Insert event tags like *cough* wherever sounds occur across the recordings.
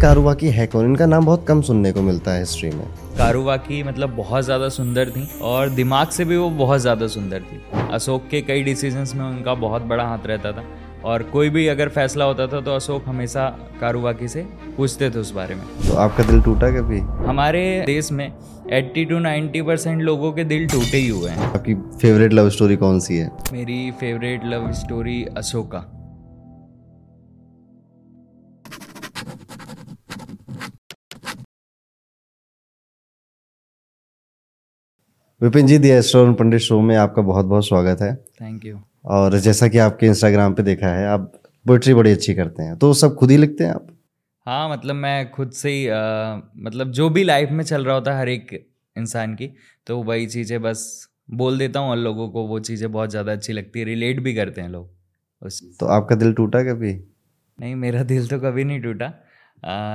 कारुवाकी है कौन? इनका नाम बहुत कम सुनने को मिलता है हिस्ट्री में। कारुवाकी मतलब बहुत ज़्यादा सुंदर थी और दिमाग से भी वो बहुत ज़्यादा सुंदर थी। अशोक के कई डिसीजंस में उनका बहुत बड़ा हाथ रहता था और कोई भी अगर फैसला होता था तो अशोक हमेशा कारुवाकी से पूछते थे उस बारे में। तो आपका दिल टूटा कभी? हमारे देश में 80 टू 90 परसेंट लोगों के दिल टूटे ही हुए हैं। आपकी फेवरेट लव स्टोरी कौन सी है? मेरी favourite love story Ashoka Vipin ji the oestrone Pandit show में आपका बहुत बहुत स्वागत है। थैंक यू और जैसा कि आपके इंस्टाग्राम पे देखा है आप पोइट्री बड़ी अच्छी करते हैं। तो सब खुद ही लिखते हैं आप? हाँ मतलब मैं खुद से ही अ, मतलब जो भी लाइफ में चल रहा होता है हर एक इंसान की तो वही चीज़ें बस बोल देता हूँ और लोगों को वो चीज़ें बहुत ज़्यादा अच्छी लगती है रिलेट भी करते हैं लोग। उस तो आपका दिल टूटा कभी? नहीं मेरा दिल तो कभी नहीं टूटा।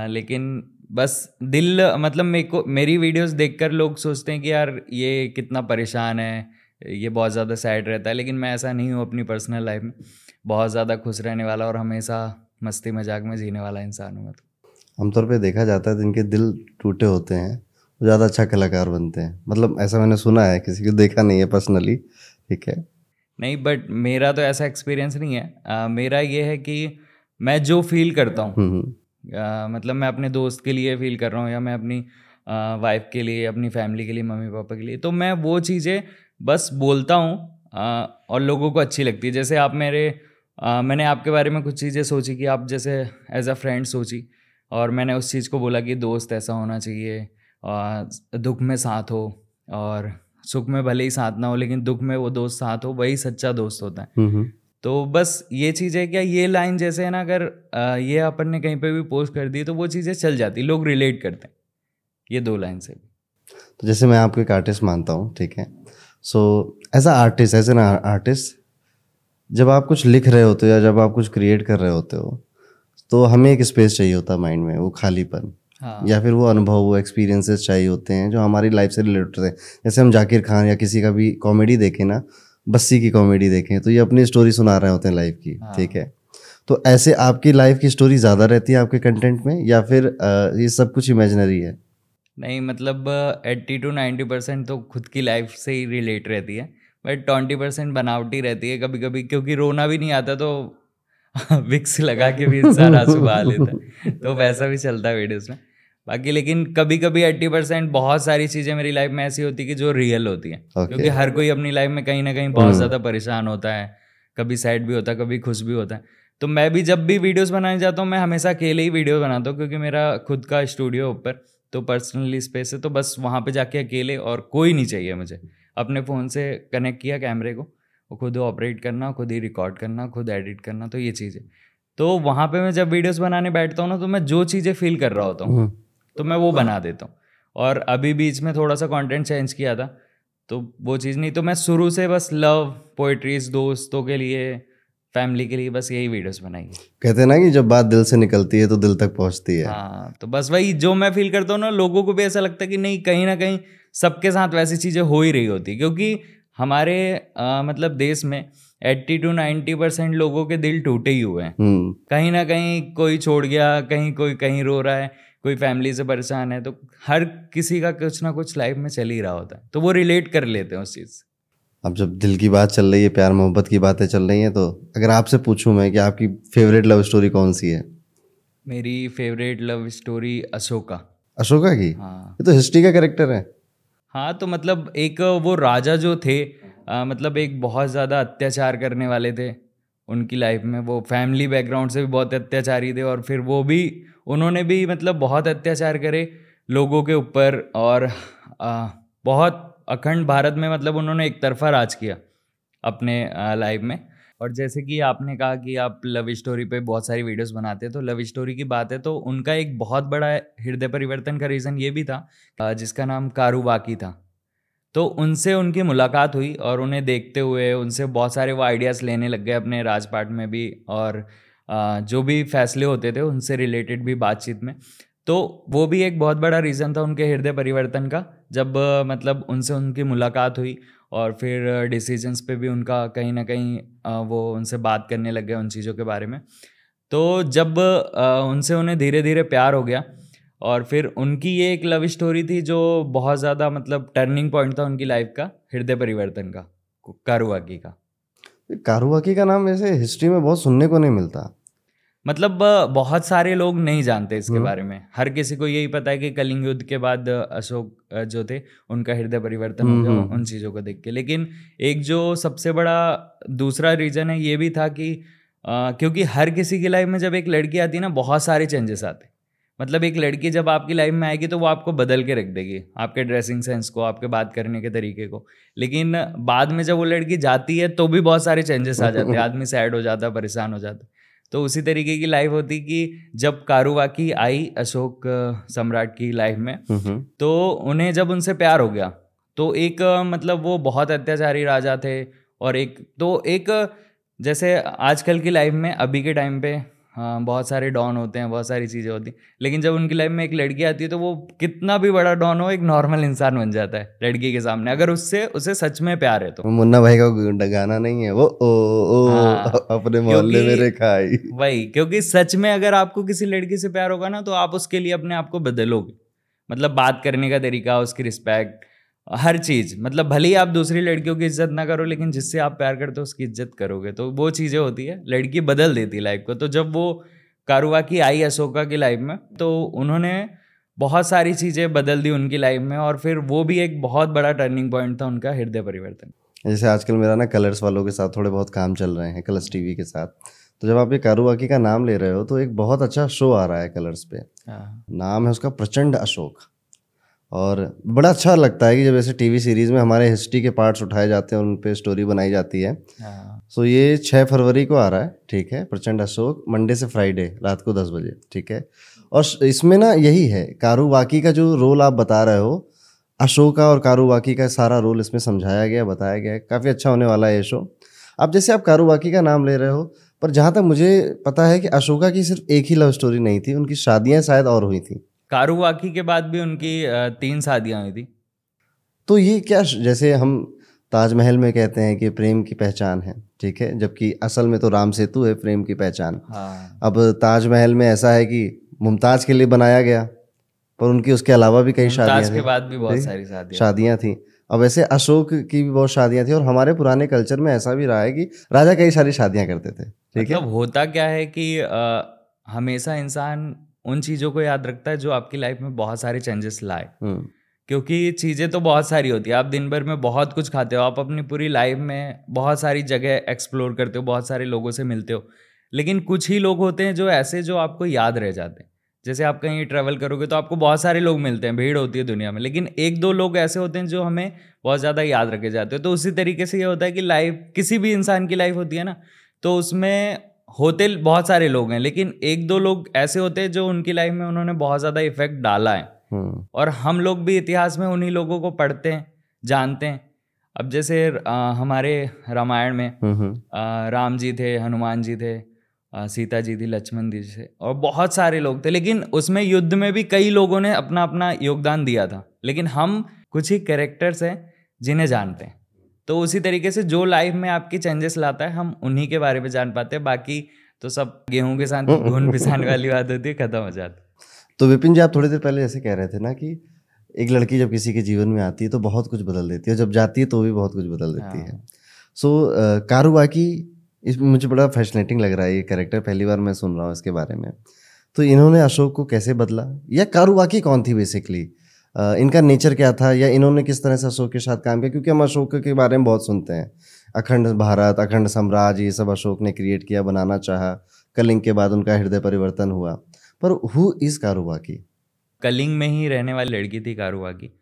लेकिन बस दिल मतलब मेरे को मेरी वीडियोस देखकर लोग सोचते हैं कि यार ये कितना परेशान है ये बहुत ज़्यादा सैड रहता है लेकिन मैं ऐसा नहीं हूँ अपनी पर्सनल लाइफ में। बहुत ज़्यादा खुश रहने वाला और हमेशा मस्ती मज़ाक में जीने वाला इंसान हूँ मैं तो। आमतौर पर देखा जाता है जिनके दिल टूटे होते हैं वो ज़्यादा अच्छा कलाकार बनते हैं। मतलब ऐसा मैंने सुना है किसी को देखा नहीं है पर्सनली ठीक है? नहीं बट मेरा तो ऐसा एक्सपीरियंस नहीं है। अ, मेरा ये है कि मैं जो फील करता हूँ हम्म। मतलब मैं अपने दोस्त के लिए फील कर रहा हूँ या मैं अपनी वाइफ के लिए अपनी फैमिली के लिए मम्मी पापा के लिए तो मैं वो चीज़ें बस बोलता हूँ और लोगों को अच्छी लगती है जैसे आप मेरे अ, मैंने आपके बारे में कुछ चीज़ें सोची कि आप जैसे एज अ फ्रेंड सोची और मैंने उस चीज़ को बोला कि दोस्त ऐसा होना चाहिए अ, दुख में साथ हो और सुख में भले ही साथ ना हो लेकिन दुख में वो दोस्त साथ हो वही सच्चा दोस्त होता है। तो बस ये चीज़ है क्या ये लाइन जैसे है ना अगर ये अपन ने कहीं पे भी पोस्ट कर दी तो वो चीज़ें चल जाती लोग रिलेट करते हैं ये दो लाइन से भी। तो जैसे मैं आपको एक आर्टिस्ट मानता हूँ ठीक है? So as a artist as an artist जब आप कुछ लिख रहे होते हो या जब आप कुछ क्रिएट कर रहे होते हो तो हमें एक स्पेस चाहिए होता है माइंड में वो खालीपन। हाँ। या फिर वो अनुभव वो एक्सपीरियंसेस चाहिए होते हैं जो हमारी लाइफ से रिलेटेड होते हैं। जैसे हम जाकिर खान या किसी का भी कॉमेडी देखें ना बस्सी की कॉमेडी देखें तो ये अपनी स्टोरी सुना रहे होते हैं लाइफ की हाँ। ठीक है? तो ऐसे आपकी लाइफ की स्टोरी ज़्यादा रहती है आपके कंटेंट में या फिर ये सब कुछ इमेजनरी है? नहीं मतलब एट्टी टू नाइन्टी परसेंट तो खुद की लाइफ से ही रिलेट रहती है बट ट्वेंटी परसेंट बनावटी रहती है कभी कभी क्योंकि रोना भी नहीं आता तो *laughs* विक्स लगा के भी इंसान आँसू बहा लेता है तो वैसा भी चलता है वीडियोस में। बाकी लेकिन कभी कभी एट्टी परसेंट बहुत सारी चीज़ें मेरी लाइफ में ऐसी होती कि जो रियल होती हैं। Okay. क्योंकि हर कोई अपनी लाइफ में कहीं ना कहीं बहुत ज़्यादा परेशान होता है कभी सैड भी होता है कभी खुश भी होता है। तो मैं भी जब भी वीडियोस बनाने जाता हूँ मैं हमेशा अकेले ही वीडियो बनाता हूँ क्योंकि मेरा खुद का स्टूडियो ऊपर तो पर्सनली स्पेस है तो बस वहाँ पे जाके अकेले और कोई नहीं चाहिए मुझे। अपने फ़ोन से कनेक्ट किया कैमरे को वो खुद ऑपरेट करना खुद ही रिकॉर्ड करना खुद एडिट करना तो ये चीज़। है तो वहाँ पे मैं जब वीडियोस बनाने बैठता हूँ ना तो मैं जो चीज़ें फील कर रहा होता हूँ हम्म। तो मैं वो बना देता हूँ। और अभी बीच में थोड़ा सा कंटेंट चेंज किया था तो वो चीज़ नहीं तो मैं शुरू से बस लव पोइट्रीज दोस्तों के लिए फैमिली के लिए बस यही वीडियोस बनाई कहते हैं ना कि जब बात दिल से निकलती है तो दिल तक पहुँचती है। हाँ तो बस वही जो मैं फील करता हूँ ना लोगों को भी ऐसा लगता है कि नहीं कहीं ना कहीं सबके साथ वैसी चीज़ें हो ही रही होती क्योंकि हमारे अ, मतलब देश में एट्टी टू नाइन्टी परसेंट लोगों के दिल टूटे ही हुए हैं। हम्म। कहीं ना कहीं कोई छोड़ गया कहीं कोई कहीं रो रहा है कोई फैमिली से परेशान है तो हर किसी का कुछ ना कुछ लाइफ में चल ही रहा होता है। तो वो रिलेट कर लेते हैं उस चीज़ से। अब जब दिल की बात चल रही है प्यार मोहब्बत की बातें चल रही हैं तो अगर आपसे पूछूँ मैं कि आपकी फेवरेट लव स्टोरी कौन सी है? मेरी favourite love story Ashoka. Ashoka की? हाँ। ये तो हिस्ट्री का कैरेक्टर है। हाँ तो मतलब एक वो राजा जो थे अ, मतलब एक बहुत ज़्यादा अत्याचार करने वाले थे उनकी लाइफ में। वो फैमिली बैकग्राउंड से भी बहुत अत्याचारी थे और फिर वो भी उन्होंने भी मतलब बहुत अत्याचार करे लोगों के ऊपर और अ, बहुत अखंड भारत में मतलब उन्होंने एक तरफा राज किया अपने लाइफ में। और जैसे कि आपने कहा कि आप लव स्टोरी पे बहुत सारी वीडियोस बनाते हैं तो लव स्टोरी की बात है तो उनका एक बहुत बड़ा हृदय परिवर्तन का रीज़न ये भी था जिसका नाम कारूबाकी था। तो उनसे उनकी मुलाकात हुई और उन्हें देखते हुए उनसे बहुत सारे वो आइडियाज़ लेने लग गए अपने राजपाट में भी और जो भी फैसले होते थे, उनसे रिलेटेड भी बातचीत में। तो वो भी एक बहुत बड़ा रीज़न था उनके हृदय परिवर्तन का, जब मतलब उनसे उनकी मुलाकात हुई और फिर डिसीजंस पे भी उनका कहीं ना कहीं वो उनसे बात करने लग गए उन चीज़ों के बारे में। तो जब उनसे उन्हें धीरे धीरे प्यार हो गया और फिर उनकी ये एक लव स्टोरी थी जो बहुत ज़्यादा मतलब टर्निंग पॉइंट था उनकी लाइफ का, हृदय परिवर्तन का कारुवाकी का। कारुवाकी का नाम वैसे हिस्ट्री में बहुत सुनने को नहीं मिलता। मतलब बहुत सारे लोग नहीं जानते इसके हम्म। बारे में। हर किसी को यही पता है कि कलिंग युद्ध के बाद अशोक जो थे उनका हृदय परिवर्तन हो हम्म, गया हम्म। उन चीज़ों को देख के। लेकिन एक जो सबसे बड़ा दूसरा रीजन है ये भी था कि अ, क्योंकि हर किसी की लाइफ में जब एक लड़की आती है ना बहुत सारे चेंजेस आते मतलब एक लड़की जब आपकी लाइफ में आएगी तो वो आपको बदल के रख देगी आपके ड्रेसिंग सेंस को आपके बात करने के तरीके को। लेकिन बाद में जब वो लड़की जाती है तो भी बहुत सारे चेंजेस आ जाते हैं। *laughs* आदमी सैड हो जाता है परेशान हो जाता है। तो उसी तरीके की लाइफ होती कि जब कारुवाकी आई अशोक सम्राट की लाइफ में तो उन्हें जब उनसे प्यार हो गया तो एक मतलब वो बहुत अत्याचारी राजा थे और एक तो एक जैसे आजकल की लाइफ में अभी के टाइम पे हाँ, बहुत सारे डॉन होते हैं बहुत सारी चीज़ें होती हैं। लेकिन जब उनकी लाइफ में एक लड़की आती है तो वो कितना भी बड़ा डॉन हो एक नॉर्मल इंसान बन जाता है लड़की के सामने। अगर उससे उसे सच में प्यार है तो। मुन्ना भाई का गाना नहीं है वो ओ ओ हाँ, अपने मोहल्ले में मेरे खाई। वही क्योंकि सच में अगर आपको किसी लड़की से प्यार होगा ना तो आप उसके लिए अपने आप को बदलोगे। मतलब बात करने का तरीका उसकी रिस्पेक्ट हर चीज़ मतलब भले ही आप दूसरी लड़कियों की इज़्ज़त ना करो लेकिन जिससे आप प्यार करते हो उसकी इज़्ज़त करोगे। तो वो चीज़ें होती है लड़की बदल देती लाइफ को। तो जब वो कारुवाकी आई अशोका की लाइफ में तो उन्होंने बहुत सारी चीज़ें बदल दी उनकी लाइफ में और फिर वो भी एक बहुत बड़ा टर्निंग पॉइंट था उनका हृदय परिवर्तन। जैसे आजकल मेरा ना कलर्स वालों के साथ थोड़े बहुत काम चल रहे हैं कलर्स टीवी के साथ। तो जब आप ये कारुवाकी का नाम ले रहे हो तो एक बहुत अच्छा शो आ रहा है कलर्स पे। हाँ। नाम है उसका प्रचंड अशोक। और बड़ा अच्छा लगता है कि जब ऐसे टीवी सीरीज़ में हमारे हिस्ट्री के पार्ट्स उठाए जाते हैं उन पर स्टोरी बनाई जाती है। हाँ। सो ये छः फरवरी को आ रहा है ठीक है प्रचंड अशोक मंडे से फ्राइडे रात को दस बजे ठीक है। और इसमें ना यही है कारुवाकी का जो रोल आप बता रहे हो अशोका और कारुवाकी का सारा रोल इसमें समझाया गया बताया गया है। काफ़ी अच्छा होने वाला है ये शो अब जैसे आप कारुवाकी का नाम ले रहे हो पर जहाँ तक मुझे पता है कि अशोका की सिर्फ़ एक ही लव स्टोरी नहीं थी उनकी शादियाँ शायद और हुई थी। कारुवाकी के बाद भी उनकी तीन शादियाँ हुई थी। तो ये क्या जैसे हम ताजमहल में कहते हैं कि प्रेम की पहचान है ठीक है? जबकि असल में तो राम सेतु है प्रेम की पहचान। हाँ। अब ताजमहल में ऐसा है कि मुमताज़ के लिए बनाया गया पर उनकी उसके अलावा भी कई शादियाँ के थी। बाद भी बहुत सारी शादियाँ शादियाँ थी। अब ऐसे अशोक की भी बहुत शादियाँ थी और हमारे पुराने कल्चर में ऐसा भी रहा है कि राजा कई सारी शादियाँ करते थे ठीक है? मतलब होता क्या है कि हमेशा इंसान उन चीज़ों को याद रखता है जो आपकी लाइफ में बहुत सारे चेंजेस लाए। हम्म, क्योंकि चीज़ें तो बहुत सारी होती है। आप दिन भर में बहुत कुछ खाते हो आप अपनी पूरी लाइफ में बहुत सारी जगह एक्सप्लोर करते हो बहुत सारे लोगों से मिलते हो। लेकिन कुछ ही लोग होते हैं जो ऐसे जो आपको याद रह जाते हैं। जैसे आप कहीं ट्रैवल करोगे तो आपको बहुत सारे लोग मिलते हैं भीड़ होती है दुनिया में। लेकिन एक दो लोग ऐसे होते हैं जो हमें बहुत ज़्यादा याद रखे जाते हैं। तो उसी तरीके से ये होता है कि लाइफ किसी भी इंसान की लाइफ होती है ना तो उसमें होते बहुत सारे लोग हैं लेकिन एक दो लोग ऐसे होते हैं जो उनकी लाइफ में उन्होंने बहुत ज़्यादा इफ़ेक्ट डाला है। हम्म, और हम लोग भी इतिहास में उन्हीं लोगों को पढ़ते हैं जानते हैं। अब जैसे अ, हमारे रामायण में हम्म, हम्म, राम जी थे हनुमान जी थे अ, सीता जी थी लक्ष्मण जी थे और बहुत सारे लोग थे लेकिन उसमें युद्ध में भी कई लोगों ने अपना अपना योगदान दिया था। लेकिन हम कुछ ही कैरेक्टर्स हैं जिन्हें जानते हैं। तो उसी तरीके से जो लाइफ में आपकी चेंजेस लाता है हम उन्हीं के बारे में जान पाते हैं। बाकी तो सब गेहूँ के साथ घुन पिसाने वाली बात होती है खत्म हो जाती तो विपिन जी आप थोड़ी देर पहले जैसे कह रहे थे ना कि एक लड़की जब किसी के जीवन में आती है तो बहुत कुछ बदल देती है। जब जाती है तो भी बहुत कुछ बदल देती है। हाँ। सो कारुबाकी इसमें मुझे बड़ा फैसिनेटिंग लग रहा है ये कैरेक्टर पहली बार मैं सुन रहा हूँ इसके बारे में। तो इन्होंने अशोक को कैसे बदला? या कारुबाकी कौन थी बेसिकली इनका नेचर क्या था या इन्होंने किस तरह से अशोक के साथ काम किया? क्योंकि हम अशोक के बारे में बहुत सुनते हैं। अखंड भारत, अखंड साम्राज्य, ये सब अशोक ने क्रिएट किया, बनाना चाहा। कलिंग के बाद उनका हृदय परिवर्तन हुआ। पर हु इस इज़ कारुबाकी कलिंग में ही रहने वाली लड़की थी कारुआ की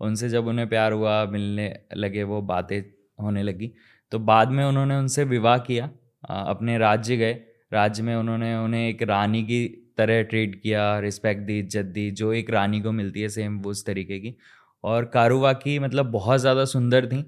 उनसे जब उन्हें प्यार हुआ, मिलने लगे, वो बातें होने लगी। तो बाद में उन्होंने उनसे विवाह किया। अपने राज्य गए। राज्य में उन्होंने उन्हें एक रानी की तरह ट्रीट किया, रिस्पेक्ट दी, इज़्ज़त दी, जो एक रानी को मिलती है सेम वो उस तरीके की। और कारुवा की मतलब बहुत ज़्यादा सुंदर थी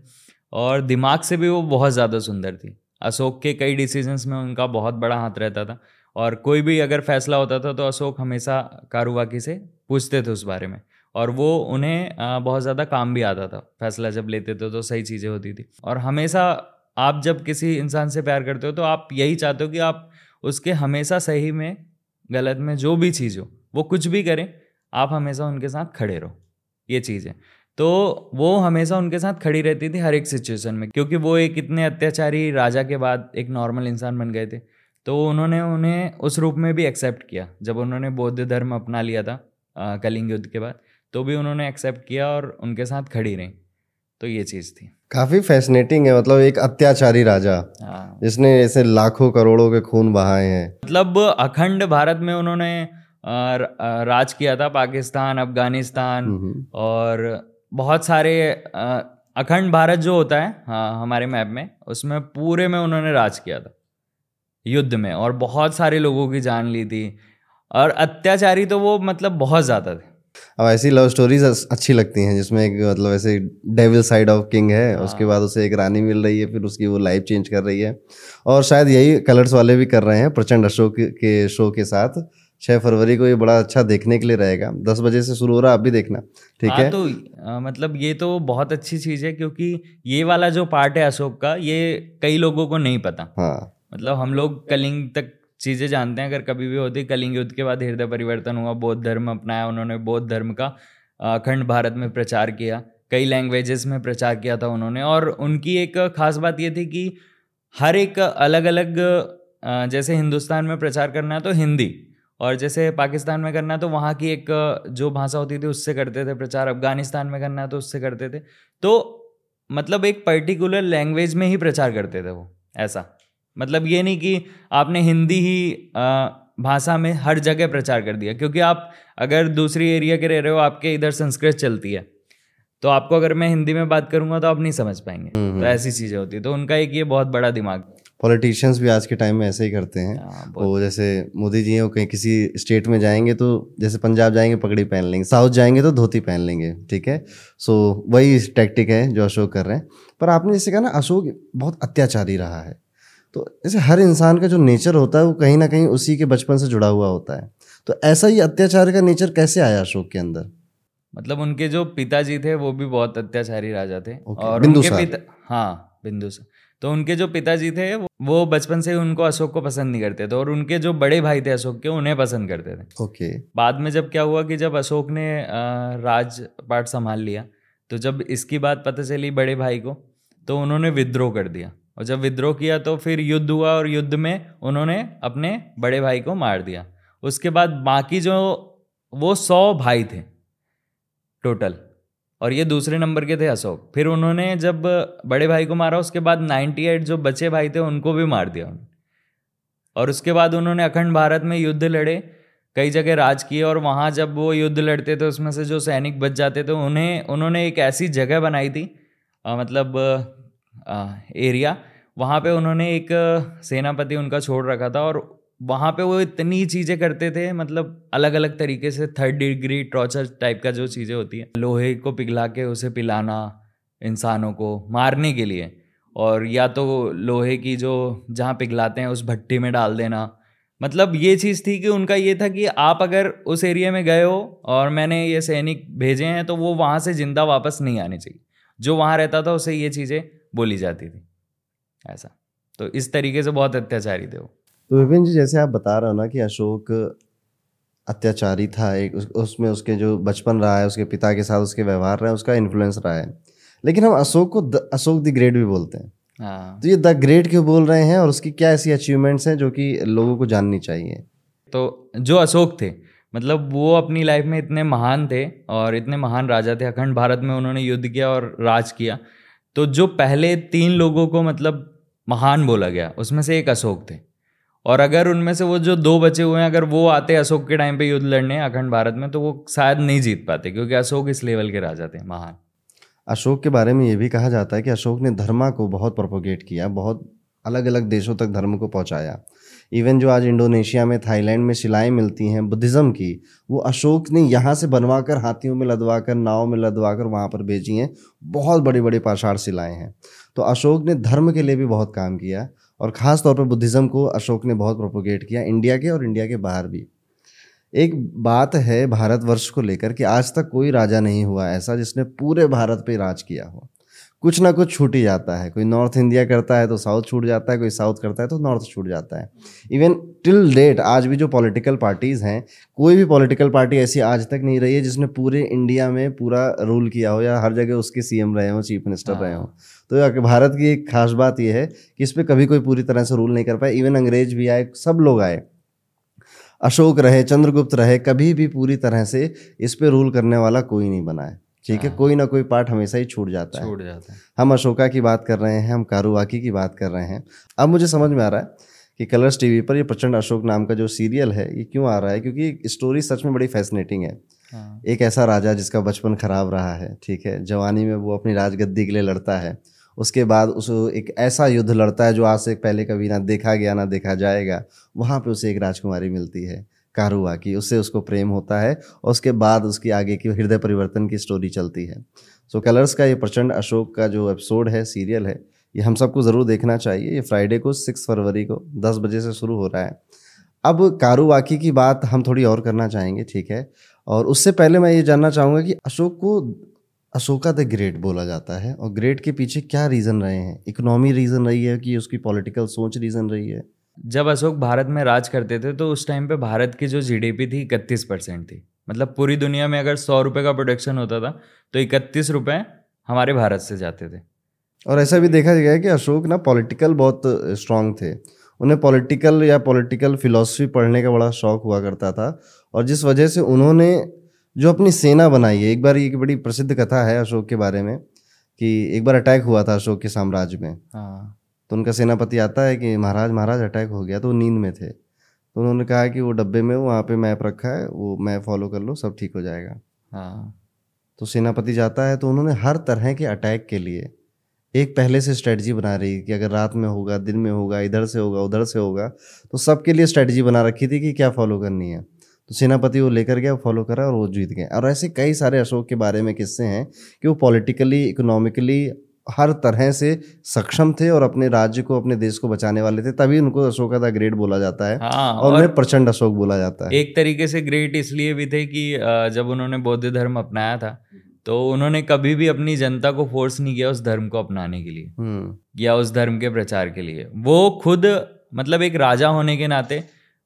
और दिमाग से भी वो बहुत ज़्यादा सुंदर थी। अशोक के कई डिसीजंस में उनका बहुत बड़ा हाथ रहता था और कोई भी अगर फैसला होता था तो अशोक हमेशा कारुवाकी से पूछते थे उस बारे में और वो उन्हें बहुत ज़्यादा काम भी आता था। फैसला जब लेते थे तो सही चीज़ें होती थी। और हमेशा आप जब किसी इंसान से प्यार करते हो तो आप यही चाहते हो कि आप उसके हमेशा सही में गलत में जो भी चीज़ हो, वो कुछ भी करें, आप हमेशा उनके साथ खड़े रहो। ये चीज़ है। तो वो हमेशा उनके साथ खड़ी रहती थी हर एक सिचुएशन में, क्योंकि वो एक इतने अत्याचारी राजा के बाद एक नॉर्मल इंसान बन गए थे। तो उन्होंने उन्हें उस रूप में भी एक्सेप्ट किया, जब उन्होंने बौद्ध धर्म अपना लिया था कलिंग युद्ध के बाद तो भी उन्होंने एक्सेप्ट किया और उनके साथ खड़ी रही। तो ये चीज़ थी काफ़ी फैसिनेटिंग है मतलब एक अत्याचारी राजा हाँ। जिसने ऐसे लाखों करोड़ों के खून बहाए हैं मतलब अखंड भारत में उन्होंने राज किया था पाकिस्तान अफ़गानिस्तान हम्म, हम्म। और बहुत सारे अखंड भारत जो होता है हाँ हमारे मैप में उसमें पूरे में उन्होंने राज किया था युद्ध में और बहुत सारे लोगों की जान ली थी और अत्याचारी तो वो मतलब बहुत ज़्यादा थे अब ऐसी लव स्टोरीज अच्छी लगती हैं जिसमें एक मतलब ऐसे डेविल साइड ऑफ़ किंग है हाँ। उसके बाद उसे एक रानी मिल रही है फिर उसकी वो लाइफ चेंज कर रही है। और शायद यही कलर्स वाले भी कर रहे हैं प्रचंड अशोक के शो के साथ। छः फरवरी को ये बड़ा अच्छा देखने के लिए रहेगा। दस बजे से शुरू हो रहा है आप भी देखना ठीक हाँ, है? तो आ, मतलब ये तो बहुत अच्छी चीज़ है क्योंकि ये वाला जो पार्ट है अशोक का ये कई लोगों को नहीं पता। हाँ। मतलब हम लोग कलिंग तक चीज़ें जानते हैं, अगर कभी भी होती, कलिंग युद्ध के बाद हृदय परिवर्तन हुआ, बौद्ध धर्म अपनाया, उन्होंने बौद्ध धर्म का अखंड भारत में प्रचार किया, कई लैंग्वेजेस में प्रचार किया था उन्होंने, और उनकी एक खास बात ये थी कि हर एक अलग अलग जैसे हिंदुस्तान में प्रचार करना है तो हिंदी, और जैसे पाकिस्तान में करना है तो वहाँ की एक, जो भाषा होती थी उससे करते थे प्रचार, अफ़गानिस्तान में करना है तो उससे करते थे तो मतलब एक पर्टिकुलर लैंग्वेज में ही प्रचार करते थे वो, ऐसा। मतलब ये नहीं कि आपने हिंदी ही भाषा में हर जगह प्रचार कर दिया क्योंकि आप अगर दूसरी एरिया के रह रहे हो आपके इधर संस्कृत चलती है। तो आपको अगर मैं हिंदी में बात करूँगा तो आप नहीं समझ पाएँगे। हम्म, तो हम्म। ऐसी चीज़ें होती है। तो उनका एक ये बहुत बड़ा दिमाग पॉलिटिशियंस भी आज के टाइम में ऐसे ही करते हैं। हाँ, वो जैसे मोदी जी हैं वो कहीं किसी स्टेट में जाएँगे तो जैसे पंजाब जाएँगे पगड़ी पहन लेंगे। साउथ जाएँगे तो धोती पहन लेंगे ठीक है? सो वही टैक्टिक है जो अशोक कर रहे हैं। पर आपने जैसे कहा ना अशोक बहुत अत्याचारी रहा है। तो जैसे हर इंसान का जो नेचर होता है वो कहीं ना कहीं उसी के बचपन से जुड़ा हुआ होता है। तो ऐसा ही अत्याचार का नेचर कैसे आया अशोक के अंदर? मतलब उनके जो पिताजी थे वो भी बहुत अत्याचारी राजा थे। और उनके पिता हाँ बिंदुसार तो उनके जो पिताजी थे वो बचपन से उनको अशोक को पसंद नहीं करते थे और उनके जो बड़े भाई थे अशोक के उन्हें पसंद करते थे। ओके। बाद में जब क्या हुआ कि जब अशोक ने राजपाट संभाल लिया तो जब इसकी बात पता चली बड़े भाई को तो उन्होंने विद्रोह कर दिया। और जब विद्रोह किया तो फिर युद्ध हुआ और युद्ध में उन्होंने अपने बड़े भाई को मार दिया। उसके बाद बाकी जो वो सौ भाई थे टोटल और ये दूसरे नंबर के थे अशोक। फिर उन्होंने जब बड़े भाई को मारा उसके बाद 98 जो बचे भाई थे उनको भी मार दिया और उसके बाद उन्होंने अखंड भारत में युद्ध लड़े कई जगह राज किए और वहाँ जब वो युद्ध लड़ते थे उसमें से जो सैनिक बच जाते थे उन्हें उन्होंने एक ऐसी जगह बनाई थी आ, मतलब एरिया, वहाँ पे उन्होंने एक सेनापति उनका छोड़ रखा था और वहाँ पे वो इतनी चीज़ें करते थे मतलब अलग अलग तरीके से थर्ड डिग्री टॉर्चर टाइप का जो चीज़ें होती हैं, लोहे को पिघला के उसे पिलाना इंसानों को मारने के लिए और या तो लोहे की जो जहाँ पिघलाते हैं उस भट्टी में डाल देना। मतलब ये चीज़ थी कि उनका ये था कि आप अगर उस एरिया में गए हो और मैंने ये सैनिक भेजे हैं तो वो वहाँ से ज़िंदा वापस नहीं आने चाहिए। जो वहाँ रहता था उसे ये चीज़ें बोली जाती थी। ऐसा। तो इस तरीके से बहुत अत्याचारी थे वो। तो विपिन जी जैसे आप बता रहे हो ना कि अशोक अत्याचारी था एक उस, उसमें उसके जो बचपन रहा है उसके पिता के साथ उसके व्यवहार रहा है उसका इन्फ्लुएंस रहा है। लेकिन हम अशोक को द, अशोक द ग्रेट भी बोलते हैं। हाँ। तो ये द ग्रेट क्यों बोल रहे हैं और उसकी क्या ऐसी अचीवमेंट्स हैं जो कि लोगों को जाननी चाहिए? तो जो अशोक थे मतलब वो अपनी लाइफ में इतने महान थे और इतने महान राजा थे। अखंड भारत में उन्होंने युद्ध किया और राज किया। तो जो पहले तीन लोगों को मतलब महान बोला गया, उसमें से एक अशोक थे। और अगर उनमें से वो जो दो बचे हुए हैं, अगर वो आते अशोक के टाइम पे युद्ध लड़ने अखंड भारत में तो वो शायद नहीं जीत पाते, क्योंकि अशोक इस लेवल के राजा थे, महान। अशोक के बारे में ये भी कहा जाता है कि अशोक ने धर्मा को बहुत प्रोपोगेट किया, बहुत अलग अलग देशों तक धर्म को पहुँचाया। इवन जो आज इंडोनेशिया में, थाईलैंड में शिलाएँ मिलती हैं बुद्धिज़्म की, वो अशोक ने यहाँ से बनवा कर हाथियों में लदवा कर नाव में लदवा कर वहाँ पर भेजी हैं। बहुत बड़ी बड़ी पाषाण शिलाएँ हैं। तो अशोक ने धर्म के लिए भी बहुत काम किया और ख़ास तौर पर बुद्धिज़्म को अशोक ने बहुत प्रोपोगेट किया इंडिया के और इंडिया के बाहर भी। एक बात है भारतवर्ष को लेकर कि आज तक कोई राजा नहीं हुआ ऐसा जिसने पूरे भारत पे राज किया हो। कुछ ना कुछ छूट ही जाता है। कोई नॉर्थ इंडिया करता है तो साउथ छूट जाता है कोई साउथ करता है तो नॉर्थ छूट जाता है। इवन टिल डेट आज भी जो पॉलिटिकल पार्टीज़ हैं कोई भी पॉलिटिकल पार्टी ऐसी आज तक नहीं रही है जिसने पूरे इंडिया में पूरा रूल किया हो या हर जगह उसके सीएम रहे हों चीफ मिनिस्टर हाँ। रहे हों। तो भारत की एक खास बात यह है कि इस पर कभी कोई पूरी तरह से रूल नहीं कर पाए। इवन अंग्रेज़ भी आए सब लोग आए। अशोक रहे चंद्रगुप्त रहे कभी भी पूरी तरह से इस पर रूल करने वाला कोई नहीं बना है। ठीक है हाँ। कोई ना कोई पार्ट हमेशा ही छूट जाता है। छूट जाता है। हम अशोका की बात कर रहे हैं हम कारुवाकी की बात कर रहे हैं। अब मुझे समझ में आ रहा है कि कलर्स टीवी पर ये प्रचंड अशोक नाम का जो सीरियल है ये क्यों आ रहा है? क्योंकि स्टोरी सच में बड़ी फैसिनेटिंग है। हाँ। एक ऐसा राजा जिसका बचपन खराब रहा है ठीक है? जवानी में वो अपनी राजगद्दी के लिए लड़ता है। उसके बाद उस एक ऐसा युद्ध लड़ता है जो आज से पहले कभी ना देखा गया ना देखा जाएगा। वहाँ पे उसे एक राजकुमारी मिलती है। कारुआ की उससे उसको प्रेम होता है और उसके बाद उसकी आगे की हृदय परिवर्तन की स्टोरी चलती है। सो so, कलर्स का ये प्रचंड अशोक का जो एपिसोड है सीरियल है ये हम सबको ज़रूर देखना चाहिए। ये फ्राइडे को सिक्स फरवरी को दस बजे से शुरू हो रहा है। अब कारुवाकी की बात हम थोड़ी और करना चाहेंगे ठीक है? और उससे पहले मैं ये जानना चाहूँगा कि अशोक को अशोका द ग्रेट बोला जाता है और ग्रेट के पीछे क्या रीज़न रहे हैं? इकोनॉमी रीज़न रही है कि उसकी पॉलिटिकल सोच रीज़न रही है? जब अशोक भारत में राज करते थे तो उस टाइम पे भारत की जो जीडीपी थी इकतीस परसेंट थी। मतलब पूरी दुनिया में अगर सौ रुपये का प्रोडक्शन होता था तो इकतीस रुपये हमारे भारत से जाते थे। और ऐसा भी देखा गया कि अशोक ना पॉलिटिकल बहुत स्ट्रांग थे। उन्हें पॉलिटिकल या पॉलिटिकल फिलॉसफी पढ़ने का बड़ा शौक हुआ करता था। और जिस वजह से उन्होंने जो अपनी सेना बनाई है एक बार एक बड़ी प्रसिद्ध कथा है अशोक के बारे में कि एक बार अटैक हुआ था अशोक के साम्राज्य में। हाँ। तो उनका सेनापति आता है कि महाराज महाराज अटैक हो गया तो वो नींद में थे। तो उन्होंने कहा कि वो डब्बे में वहाँ पे मैप रखा है वो मैप फॉलो कर लो सब ठीक हो जाएगा। हाँ। तो सेनापति जाता है तो उन्होंने हर तरह के अटैक के लिए एक पहले से स्ट्रेटजी बना रही कि अगर रात में होगा दिन में होगा इधर से होगा उधर से होगा तो सबके लिए स्ट्रेटजी बना रखी थी कि क्या फॉलो करनी है। तो सेनापति वो लेकर गया फॉलो करा और वो जीत गए। और ऐसे कई सारे अशोक के बारे में किस्से हैं कि वो पॉलिटिकली इकोनॉमिकली हर तरह से सक्षम थे और अपने राज्य को अपने देश को बचाने वाले थे तभी उनको अशोका द ग्रेट बोला जाता है हाँ, और, और उन्हें प्रचंड अशोक बोला जाता है एक तरीके से ग्रेट इसलिए भी थे कि जब उन्होंने बौद्ध धर्म अपनाया था तो उन्होंने कभी भी अपनी जनता को फोर्स नहीं किया उस धर्म को अपनाने के लिए हम्म। या उस धर्म के प्रचार के लिए वो खुद मतलब एक राजा होने के नाते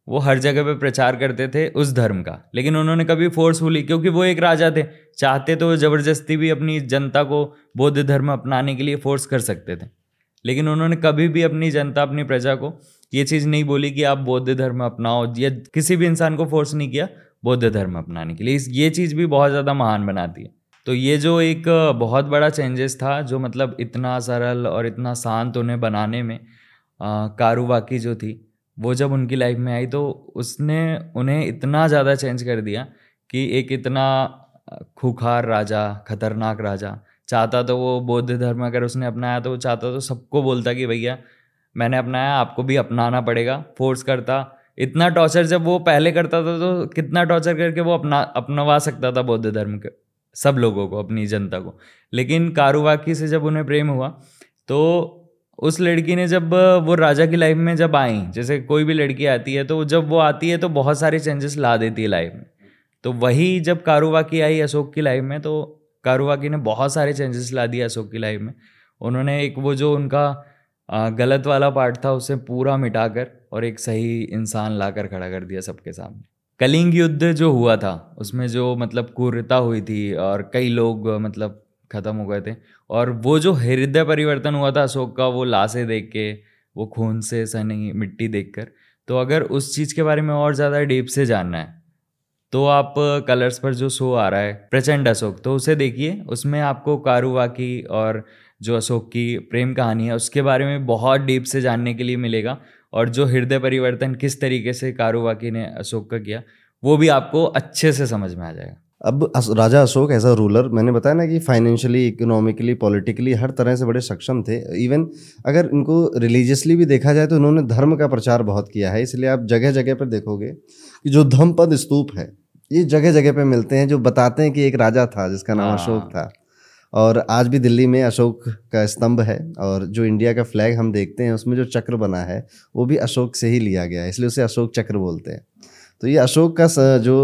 वो हर जगह पे प्रचार करते थे उस धर्म का। लेकिन उन्होंने कभी फोर्सफुली क्योंकि वो एक राजा थे। चाहते तो ज़बरदस्ती भी अपनी जनता को बौद्ध धर्म अपनाने के लिए फोर्स कर सकते थे। लेकिन उन्होंने कभी भी अपनी जनता, अपनी प्रजा को ये चीज़ नहीं बोली कि आप बौद्ध धर्म अपनाओ, या किसी भी इंसान को फोर्स नहीं किया बौद्ध धर्म अपनाने के लिए। इस, ये चीज़ भी बहुत ज़्यादा महान बनाती है। तो ये जो एक बहुत बड़ा चेंजेस था, जो मतलब इतना सरल और इतना शांत उन्हें बनाने में कारुवाकी जो थी वो जब उनकी लाइफ में आई तो उसने उन्हें इतना ज़्यादा चेंज कर दिया कि एक इतना खुखार राजा, खतरनाक राजा, चाहता तो वो बौद्ध धर्म अगर उसने अपनाया तो वो चाहता तो सबको बोलता कि भैया, मैंने अपनाया, आपको भी अपनाना पड़ेगा फोर्स करता। इतना टॉर्चर जब वो पहले करता था तो कितना टॉर्चर करके वो अपना, अपनवा सकता था बौद्ध धर्म के, सब लोगों को, अपनी जनता को। लेकिन कारुवाकी से जब उन्हें प्रेम हुआ तो उस लड़की ने जब वो राजा की लाइफ में जब आई, जैसे कोई भी लड़की आती है तो जब वो आती है तो बहुत सारे चेंजेस ला देती है लाइफ में। तो वही जब कारुवाकी आई अशोक की लाइफ में तो कारुवाकी ने बहुत सारे चेंजेस ला दिए अशोक की लाइफ में। उन्होंने एक वो जो उनका गलत वाला पार्ट था, उसे पूरा मिटाकर और एक सही इंसान लाकर खड़ा कर दिया सबके सामने। कलिंग युद्ध जो हुआ था, उसमें जो मतलब क्रूरता हुई थी और कई लोग मतलब ख़त्म हो गए थे और वो जो हृदय परिवर्तन हुआ था अशोक का, वो लाशें देख के वो खून से सनी मिट्टी देखकर। तो अगर उस चीज़ के बारे में और ज़्यादा डीप से जानना है तो आप कलर्स पर जो शो आ रहा है, प्रचंड अशोक तो उसे देखिए। उसमें आपको कारुवा की और जो अशोक की प्रेम कहानी है, उसके बारे में बहुत डीप से जानने के लिए मिलेगा। और जो हृदय परिवर्तन किस तरीके से कारुवाकी ने अशोक का किया, वो भी आपको अच्छे से समझ में आ जाएगा। अब राजा अशोक एज अ रूलर मैंने बताया ना कि फाइनेंशियली इकोनॉमिकली पॉलिटिकली हर तरह से बड़े सक्षम थे। इवन अगर इनको रिलीजियसली भी देखा जाए तो उन्होंने धर्म का प्रचार बहुत किया है इसलिए आप जगह जगह पर देखोगे कि जो धमपद स्तूप है ये जगह जगह पर मिलते हैं जो बताते हैं कि एक राजा था जिसका नाम अशोक हाँ। था। और आज भी दिल्ली में अशोक का स्तंभ है और जो इंडिया का फ्लैग हम देखते हैं उसमें जो चक्र बना है वो भी अशोक से ही लिया गया है इसलिए उसे अशोक चक्र बोलते हैं। तो ये अशोक का जो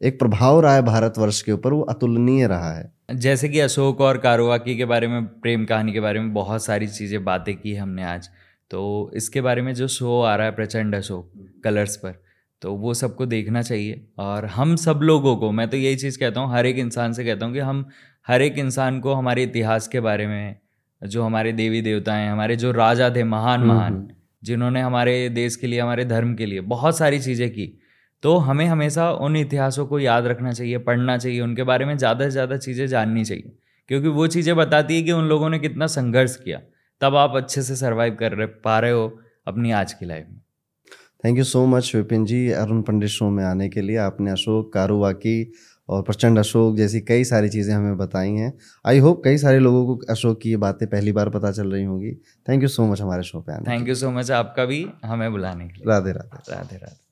एक प्रभाव रहा है भारतवर्ष के ऊपर वो अतुलनीय रहा है। जैसे कि अशोक और कारोवाकी के बारे में प्रेम कहानी के बारे में बहुत सारी चीज़ें बातें की हमने आज। तो इसके बारे में जो शो आ रहा है प्रचंड अशोक कलर्स पर तो वो सबको देखना चाहिए। और हम सब लोगों को मैं तो यही चीज़ कहता हूँ हर एक इंसान से कहता हूँ कि हम हर एक इंसान को हमारे इतिहास के बारे में जो हमारे देवी देवता हैं हमारे जो राजा थे महान हम्म, महान हम्म। जिन्होंने हमारे देश के लिए हमारे धर्म के लिए बहुत सारी चीज़ें की। तो हमें हमेशा उन इतिहासों को याद रखना चाहिए पढ़ना चाहिए उनके बारे में ज़्यादा से ज़्यादा चीज़ें जाननी चाहिए। क्योंकि वो चीज़ें बताती है कि उन लोगों ने कितना संघर्ष किया तब आप अच्छे से सर्वाइव कर रहे पा रहे हो अपनी आज की लाइफ में। Thank you so much Vipin ji Arun Pandit show में आने के लिए। आपने अशोक कारुवाकी और प्रचंड अशोक जैसी कई सारी चीज़ें हमें बताई हैं। आई होप कई सारे लोगों को अशोक की ये बातें पहली बार पता चल रही होंगी। थैंक यू सो मच हमारे शो पे आने थैंक यू सो मच आपका भी हमें बुलाने के लिए। राधे राधे। राधे राधे।